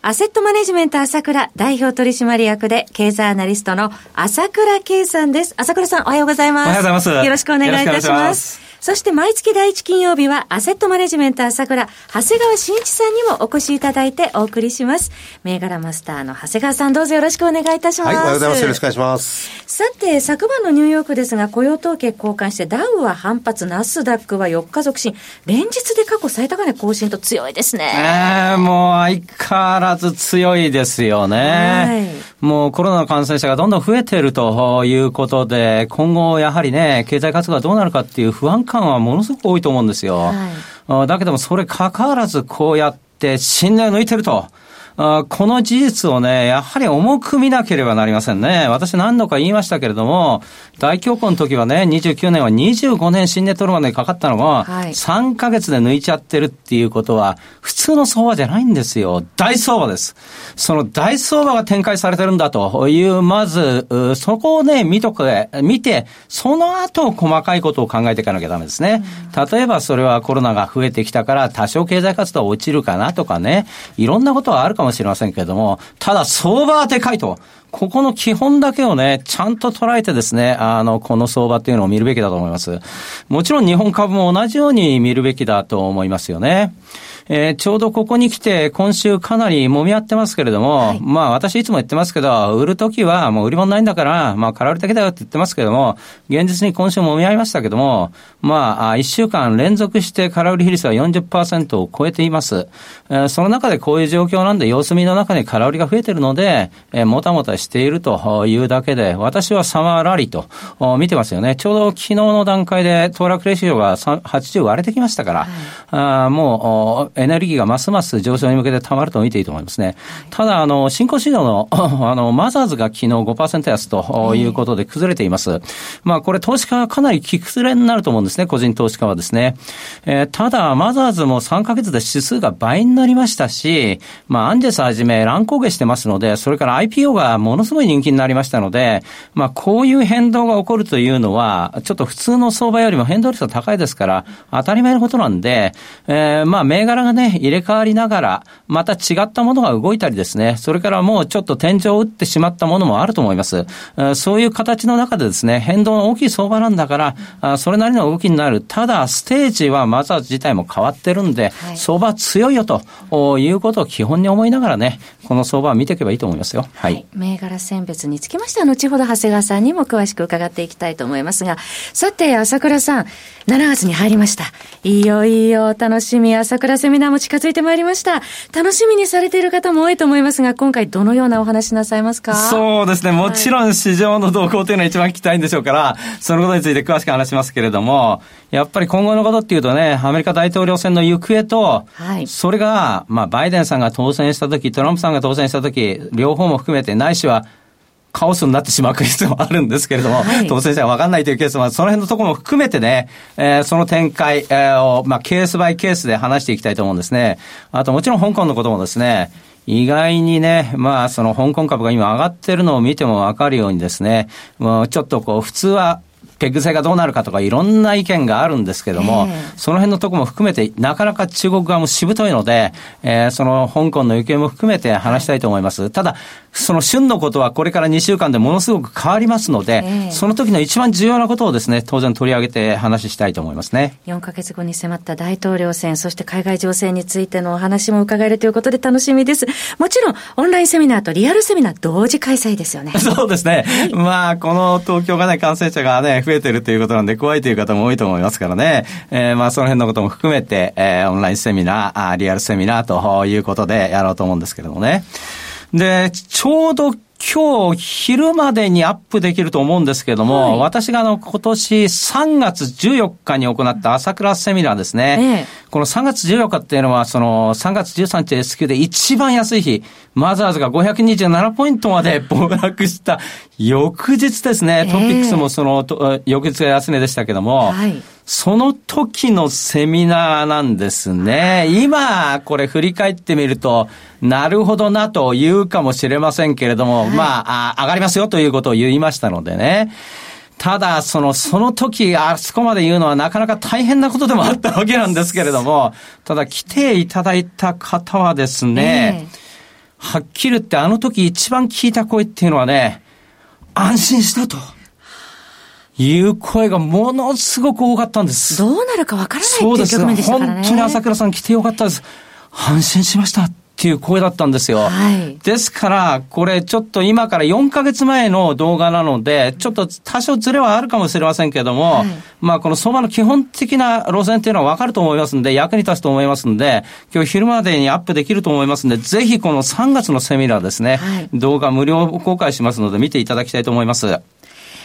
アセットマネジメント朝倉代表取締役で経済アナリストの朝倉慶さんです。朝倉さんおはようございます。おはようございます。よろしくお願いいたします。そして毎月第一金曜日はアセットマネジメント朝倉、長谷川慎一さんにもお越しいただいてお送りします。銘柄マスターの長谷川さんどうぞよろしくお願いいたします。はい、おはようございます。よろしくお願いします。さて、昨晩のニューヨークですが、雇用統計交換してダウは反発、ナスダックは4日続伸、連日で過去最高値更新と強いですね。ええー、もう相変わらず強いですよね。はい、もうコロナの感染者がどんどん増えているということで、今後やはりね、経済活動がどうなるかっていう不安感はものすごく多いと思うんですよ。はい、だけども、それかかわらずこうやって信頼を抜いてると。この事実をね、やはり重く見なければなりませんね。私何度か言いましたけれども、大恐慌の時はね、29年は25年新ネットロまでかかったのが、3ヶ月で抜いちゃってるっていうことは、普通の相場じゃないんですよ。大相場です。その大相場が展開されてるんだという、まず、そこをね、見とく、見て、その後細かいことを考えていかなきゃダメですね。例えばそれはコロナが増えてきたから多少経済活動落ちるかなとかね、いろんなことはあるかももしれませんけれども、ただ相場はでかいと。ここの基本だけをね、ちゃんと捉えてですね、あの、この相場っていうのを見るべきだと思います。もちろん日本株も同じように見るべきだと思いますよね。えー、ちょうどここに来て、今週かなり揉み合ってますけれども、はい、まあ私いつも言ってますけど、売るときはもう売り物ないんだから、まあ空売りだけだよって言ってますけれども、現実に今週揉み合いましたけども、まあ、1週間連続して空売り比率は40%を超えています。えー、その中でこういう状況なんで、様子見の中に空売りが増えているので、えー、もたもたしているというだけで、私はサマーラリーと見てますよね。ちょうど昨日の段階で、騰落レシオが80割れてきましたから、はい、あもう、エネルギーがますます上昇に向けてたまると見ていいと思いますね。ただ、あの、新興市場の、あの、マザーズが昨日5%安ということで崩れています。まあ、これ投資家はかなり気崩れになると思うんですね、個人投資家はですね。えー、ただ、マザーズも3ヶ月で指数が倍になりましたし、まあ、アンジェスはじめ乱高下してますので、それから IPO がものすごい人気になりましたので、まあ、こういう変動が起こるというのは、ちょっと普通の相場よりも変動率が高いですから、当たり前のことなんで、えー、まあ、銘柄がね、入れ替わりながら、また違ったものが動いたりですね、それからもうちょっと天井を打ってしまったものもあると思います。そういう形の中でですね、変動の大きい相場なんだから、それなりの動きになる。ただ、ステージはマザーズ自体も変わってるんで、はい、相場強いよということを基本に思いながらね、この相場を見ていけばいいと思いますよ。はい。はい、銘柄選別につきましては、後ほど長谷川さんにも詳しく伺っていきたいと思いますが、さて、朝倉さん、7月に入りました。いよいよ楽しみ、朝倉セミナーも近づいてまいりました。楽しみにされている方も多いと思いますが、今回どのようなお話なさいますか？そうですね。もちろん市場の動向というのは一番聞きたいんでしょうから、そのことについて詳しく話しますけれども、やっぱり今後のことっていうとね、アメリカ大統領選の行方と、はい、それが、まあ、バイデンさんが当選したとき、トランプさんが当選したとき、両方も含めて、ないしは、カオスになってしまうケースもあるんですけれども、はい、当選者が分かんないというケースも、その辺のところも含めてね、えー、その展開、えー、を、まあ、ケースバイケースで話していきたいと思うんですね。あと、もちろん香港のこともですね、意外にね、まあ、その香港株が今上がってるのを見てもわかるようにですね、もうちょっとこう、普通はペグ制がどうなるかとかいろんな意見があるんですけども、えー、その辺のところも含めて、なかなか中国側もしぶといので、えー、その香港の行方も含めて話したいと思います。はい、ただ、その旬のことはこれから2週間でものすごく変わりますので、えー、その時の一番重要なことをですね、当然取り上げて話したいと思いますね。4ヶ月後に迫った大統領選、そして海外情勢についてのお話も伺えるということで楽しみです。もちろん、オンラインセミナーとリアルセミナー同時開催ですよね。そうですね。はい、まあ、この東京がね、感染者がね、増えてるということなんで、怖いという方も多いと思いますからね。えー、まあ、その辺のことも含めて、えー、オンラインセミナー、あリアルセミナーということでやろうと思うんですけれどもね。で、ちょうど今日昼までにアップできると思うんですけれども、はい、私があの今年3月14日に行った朝倉セミナーですね。ええ、この3月14日っていうのは、その3月13日 S q で一番安い日、マザーズが527ポイントまで暴落した翌日ですね。トピックスもその、翌日が安値でしたけども、はいその時のセミナーなんですね。今、これ振り返ってみると、なるほどなと言うかもしれませんけれども、はい、まあ上がりますよということを言いましたのでね。ただ、その、その時、あそこまで言うのはなかなか大変なことでもあったわけなんですけれども、ただ来ていただいた方はですね、えー、はっきり言ってあの時一番聞いた声っていうのはね、安心したと。いう声がものすごく多かったんです。どうなるかわからないっていう局面でしたからね。本当に朝倉さん来てよかったです。安心しましたっていう声だったんですよ。はい、ですから、これちょっと今から4ヶ月前の動画なので、ちょっと多少ズレはあるかもしれませんけども、はい、まあこの相場の基本的な路線っていうのはわかると思いますんで、役に立つと思いますんで、今日昼までにアップできると思いますんで、ぜひこの3月のセミナーですね、はい、動画無料公開しますので見ていただきたいと思います。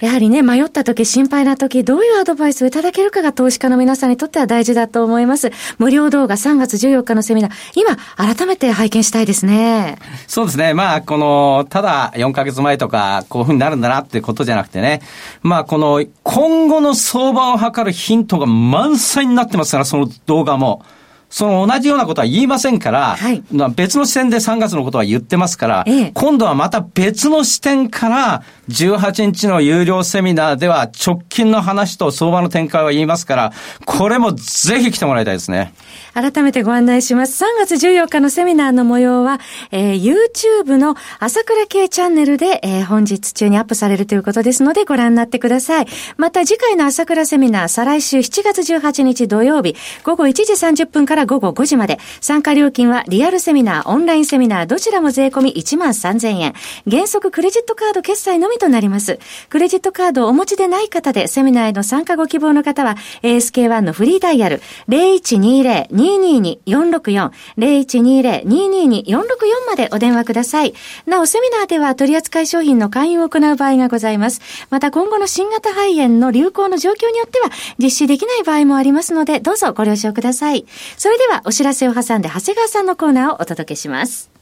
やはりね、迷った時、心配な時、どういうアドバイスをいただけるかが投資家の皆さんにとっては大事だと思います。無料動画3月14日のセミナー、今、改めて拝見したいですね。そうですね。まあ、この、ただ4ヶ月前とか、こういうふうになるんだなってことじゃなくてね、まあ、この、今後の相場を測るヒントが満載になってますから、その動画も。その同じようなことは言いませんから、はい、別の視点で3月のことは言ってますから、ええ、今度はまた別の視点から、18日の有料セミナーでは直近の話と相場の展開は言いますから、これもぜひ来てもらいたいですね。改めてご案内します。3月14日のセミナーの模様は、えー、YouTube の朝倉系チャンネルで、えー、本日中にアップされるということですのでご覧になってください。また次回の朝倉セミナー、再来週7月18日土曜日、午後1時30分から午後5時まで、参加料金はリアルセミナー、オンラインセミナー、どちらも税込み1万3000円。原則クレジットカード決済のみとなります。クレジットカードをお持ちでない方で、セミナーへの参加ご希望の方は、ASK1 のフリーダイヤル、0120 222-464、0120-222-464までお電話ください。なお、セミナーでは取扱い商品の勧誘を行う場合がございます。また、今後の新型肺炎の流行の状況によっては、実施できない場合もありますので、どうぞご了承ください。それでは、お知らせを挟んで、長谷川さんのコーナーをお届けします。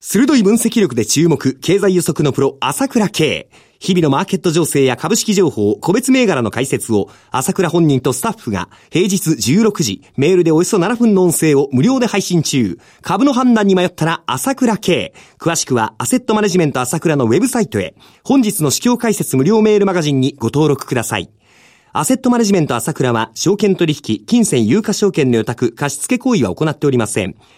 鋭い分析力で注目、経済予測のプロ、朝倉慶。日々のマーケット情勢や株式情報、個別銘柄の解説を、朝倉本人とスタッフが、平日16時、メールでおよそ7分の音声を無料で配信中。株の判断に迷ったら、朝倉慶。詳しくは、アセットマネジメント朝倉のウェブサイトへ。本日の市況解説無料メールマガジンにご登録ください。アセットマネジメント朝倉は、証券取引、金銭有価証券の予託、貸付行為は行っておりません。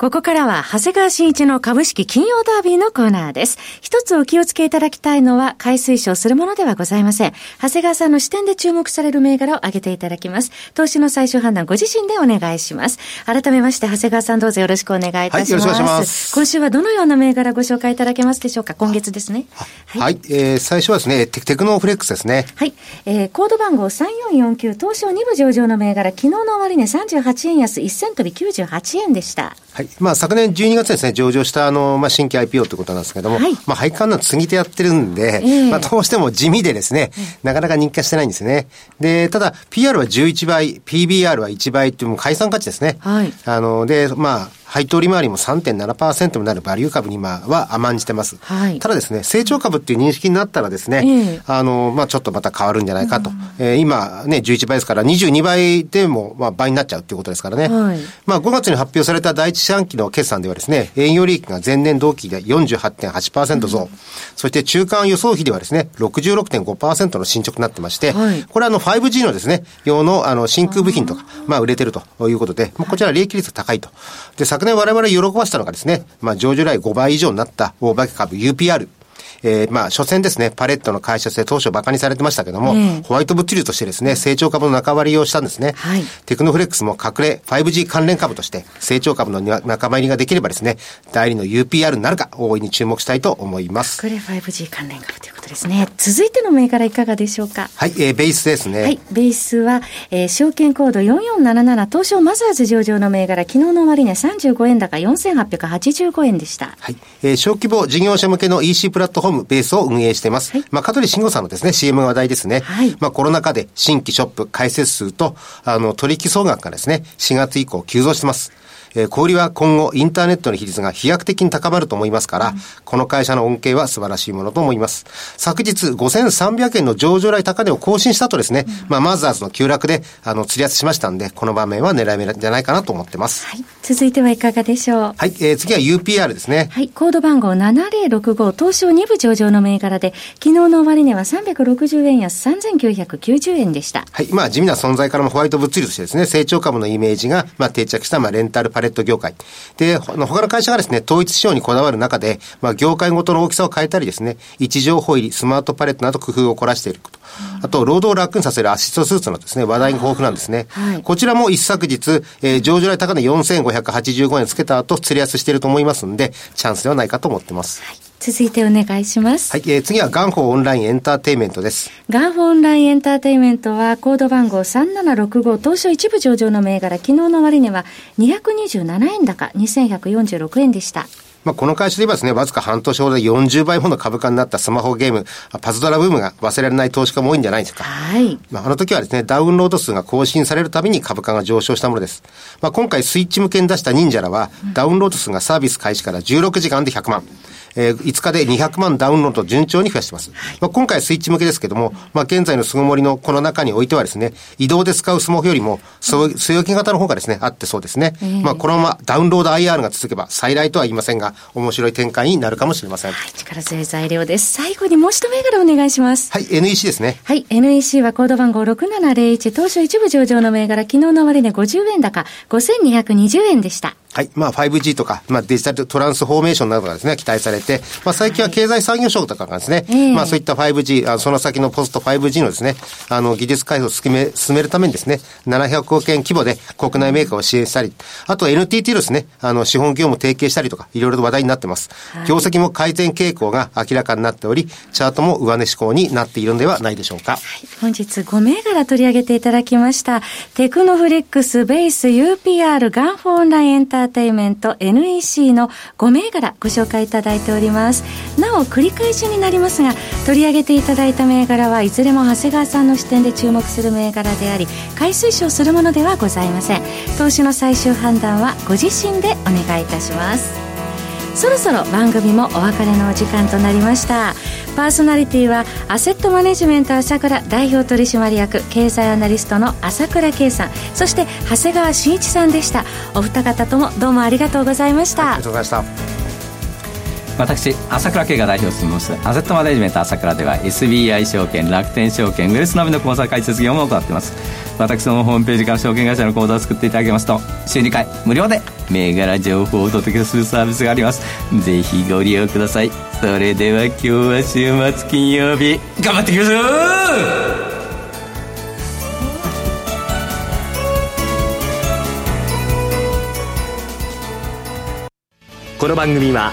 ここからは、長谷川新一の株式金曜ダービーのコーナーです。一つお気をつけいただきたいのは、買い推奨するものではございません。長谷川さんの視点で注目される銘柄を挙げていただきます。投資の最終判断、ご自身でお願いします。改めまして、長谷川さんどうぞよろしくお願いいたします。はい、よろしくお願いします。今週はどのような銘柄ご紹介いただけますでしょうか？今月ですね。はい、はい、えー、最初はですねテ、テクノフレックスですね。はい。えー、コード番号3449、東証2部上場の銘柄、昨日の終値38円安、1銭飛び98円でした。はい。まあ、昨年12月ですね、上場したあの、まあ、新規 IPO ということなんですけども、はい、まあ、配管の継ぎ手やってるんで、えー、まあ、どうしても地味でですね、なかなか人気化してないんですね。で、ただ、PR は11倍、PBR は1倍っていうもう解散価値ですね。はい。あの、で、まあ、配当利回りも3.7%になるバリュー株に今は甘んじてます。はい、ただですね、成長株っていう認識になったらですね、えー、あの、まあちょっとまた変わるんじゃないかと。うん、えー、今ね、11倍ですから22倍でもまあ倍になっちゃうっていうことですからね。はい、まあ5月に発表された第一四半期の決算ではですね、営業利益が前年同期で48.8%増、うん、そして中間予想比ではですね、66.5%の進捗になってまして、はい、これはあの 5G のですね、用のあの真空部品とか、まあ売れてるということで、まあこちら利益率が高いと。で、昨年我々喜ばしたのがですね、まあ、上場来5倍以上になった大化け株 UPR。えー、まあ、所詮ですね、パレットの会社性当初馬鹿にされてましたけども、えー、ホワイト物流としてですね、成長株の仲間入りをしたんですね。はい、テクノフレックスも隠れ 5G 関連株として成長株の仲間入りができればですね、代理の UPR になるか、大いに注目したいと思います。隠れ 5G 関連株ということですね。続いての銘柄いかがでしょうか？はい、えー、ベースですね。はい、ベースは、えー、証券コード4477東証マザーズ上場の銘柄、昨日の終値35円高4885円でした。はい、えー、小規模事業者向けの EC プラットフォームベースを運営しています。はい、まあ、香取慎吾さんのですね、CM が話題ですね。はい。まあ、コロナ禍で新規ショップ開設数と、あの、取引総額がですね、4月以降急増してます。えー、小売は今後インターネットの比率が飛躍的に高まると思いますから、うん、この会社の恩恵は素晴らしいものと思います。昨日5300円の上場来高値を更新したとですね、うん、まあ、マザーズの急落で、あの、釣り圧しましたんで、この場面は狙い目じゃないかなと思ってます。はい。続いてはいかがでしょうはい、えー、次は UPR ですね。はい、コード番号7065、東証2部上場の銘柄で、昨日の終値は360円安3990円でした。はい、まあ、地味な存在からもホワイト物流としてですね、成長株のイメージが、まあ、定着した、まあ、レンタルパレット業界。で、他の会社がですね、統一仕様にこだわる中で、まあ、業界ごとの大きさを変えたりですね、位置情報入り、スマートパレットなど工夫を凝らしていること。あと、労働を楽にさせるアシストスーツのですね、話題が豊富なんですね。はい、こちらも一昨日、えー、上場来高値4585円つけた後、釣り安していると思いますんで、チャンスではないかと思ってます。はい続いてお願いします。はい、えー、次はガンホオンラインエンターテイメントです。ガンホオンラインエンターテイメントはコード番号3765東証一部上場の銘柄、昨日の終値は227円高2146円でした。まあ、この会社で言えばですね、わずか半年ほどで40倍もの株価になったスマホゲーム、パズドラブームが忘れられない投資家も多いんじゃないですか。はい。まあ、あの時はですね、ダウンロード数が更新されるたびに株価が上昇したものです。まあ、今回スイッチ向けに出した忍者らは、ダウンロード数がサービス開始から16時間で100万。えー、5日で200万ダウンロード順調に増やしてます。まあ、今回スイッチ向けですけども、まあ、現在の巣ごもりのこの中においてはですね、移動で使うスマホよりも、そう据え置き型の方がですね、あってそうですね。えー、まあ、このままダウンロード IR が続けば、再来とは言いませんが、面白い展開になるかもしれません。はい、力強い材料です。最後にもう一銘柄お願いします。はい、NEC ですね。はい、NEC はコード番号6701、当初一部上場の銘柄、昨日の終値50円高、5220円でした。はい。まあ 5G とか、まあデジタルトランスフォーメーションなどがですね、期待されて、まあ最近は経済産業省とかがですね、はい、まあそういった 5G、あその先のポスト 5G のですね、あの技術開発を進め、進めるためにですね、700億円規模で国内メーカーを支援したり、あと NTT ですね、あの資本業務提携したりとか、いろいろと話題になってます。はい、業績も改善傾向が明らかになっており、チャートも上値志向になっているのではないでしょうか。はい、本日5銘柄取り上げていただきました。テクノフレックス、ベース、UPR、ガンフォンラインエンターターテイメント、NEC の5銘柄ご紹介いただいております。なお繰り返しになりますが取り上げていただいた銘柄はいずれも長谷川さんの視点で注目する銘柄であり買い推奨するものではございません。投資の最終判断はご自身でお願いいたします。そろそろ番組もお別れのお時間となりました。パーソナリティはアセットマネジメント朝倉代表取締役経済アナリストの朝倉圭さん。そして長谷川慎一さんでした。お二方ともどうもありがとうございました、ありがとうございました。私朝倉慶が代表を務めますアセットマネジメント朝倉では SBI 証券楽天証券ウェルスナビの口座開設業務を行っています。私のホームページから証券会社の口座を作っていただけますと週2回無料で銘柄情報をお届けするサービスがあります。ぜひご利用ください。それでは今日は週末金曜日頑張っていきましょう!この番組は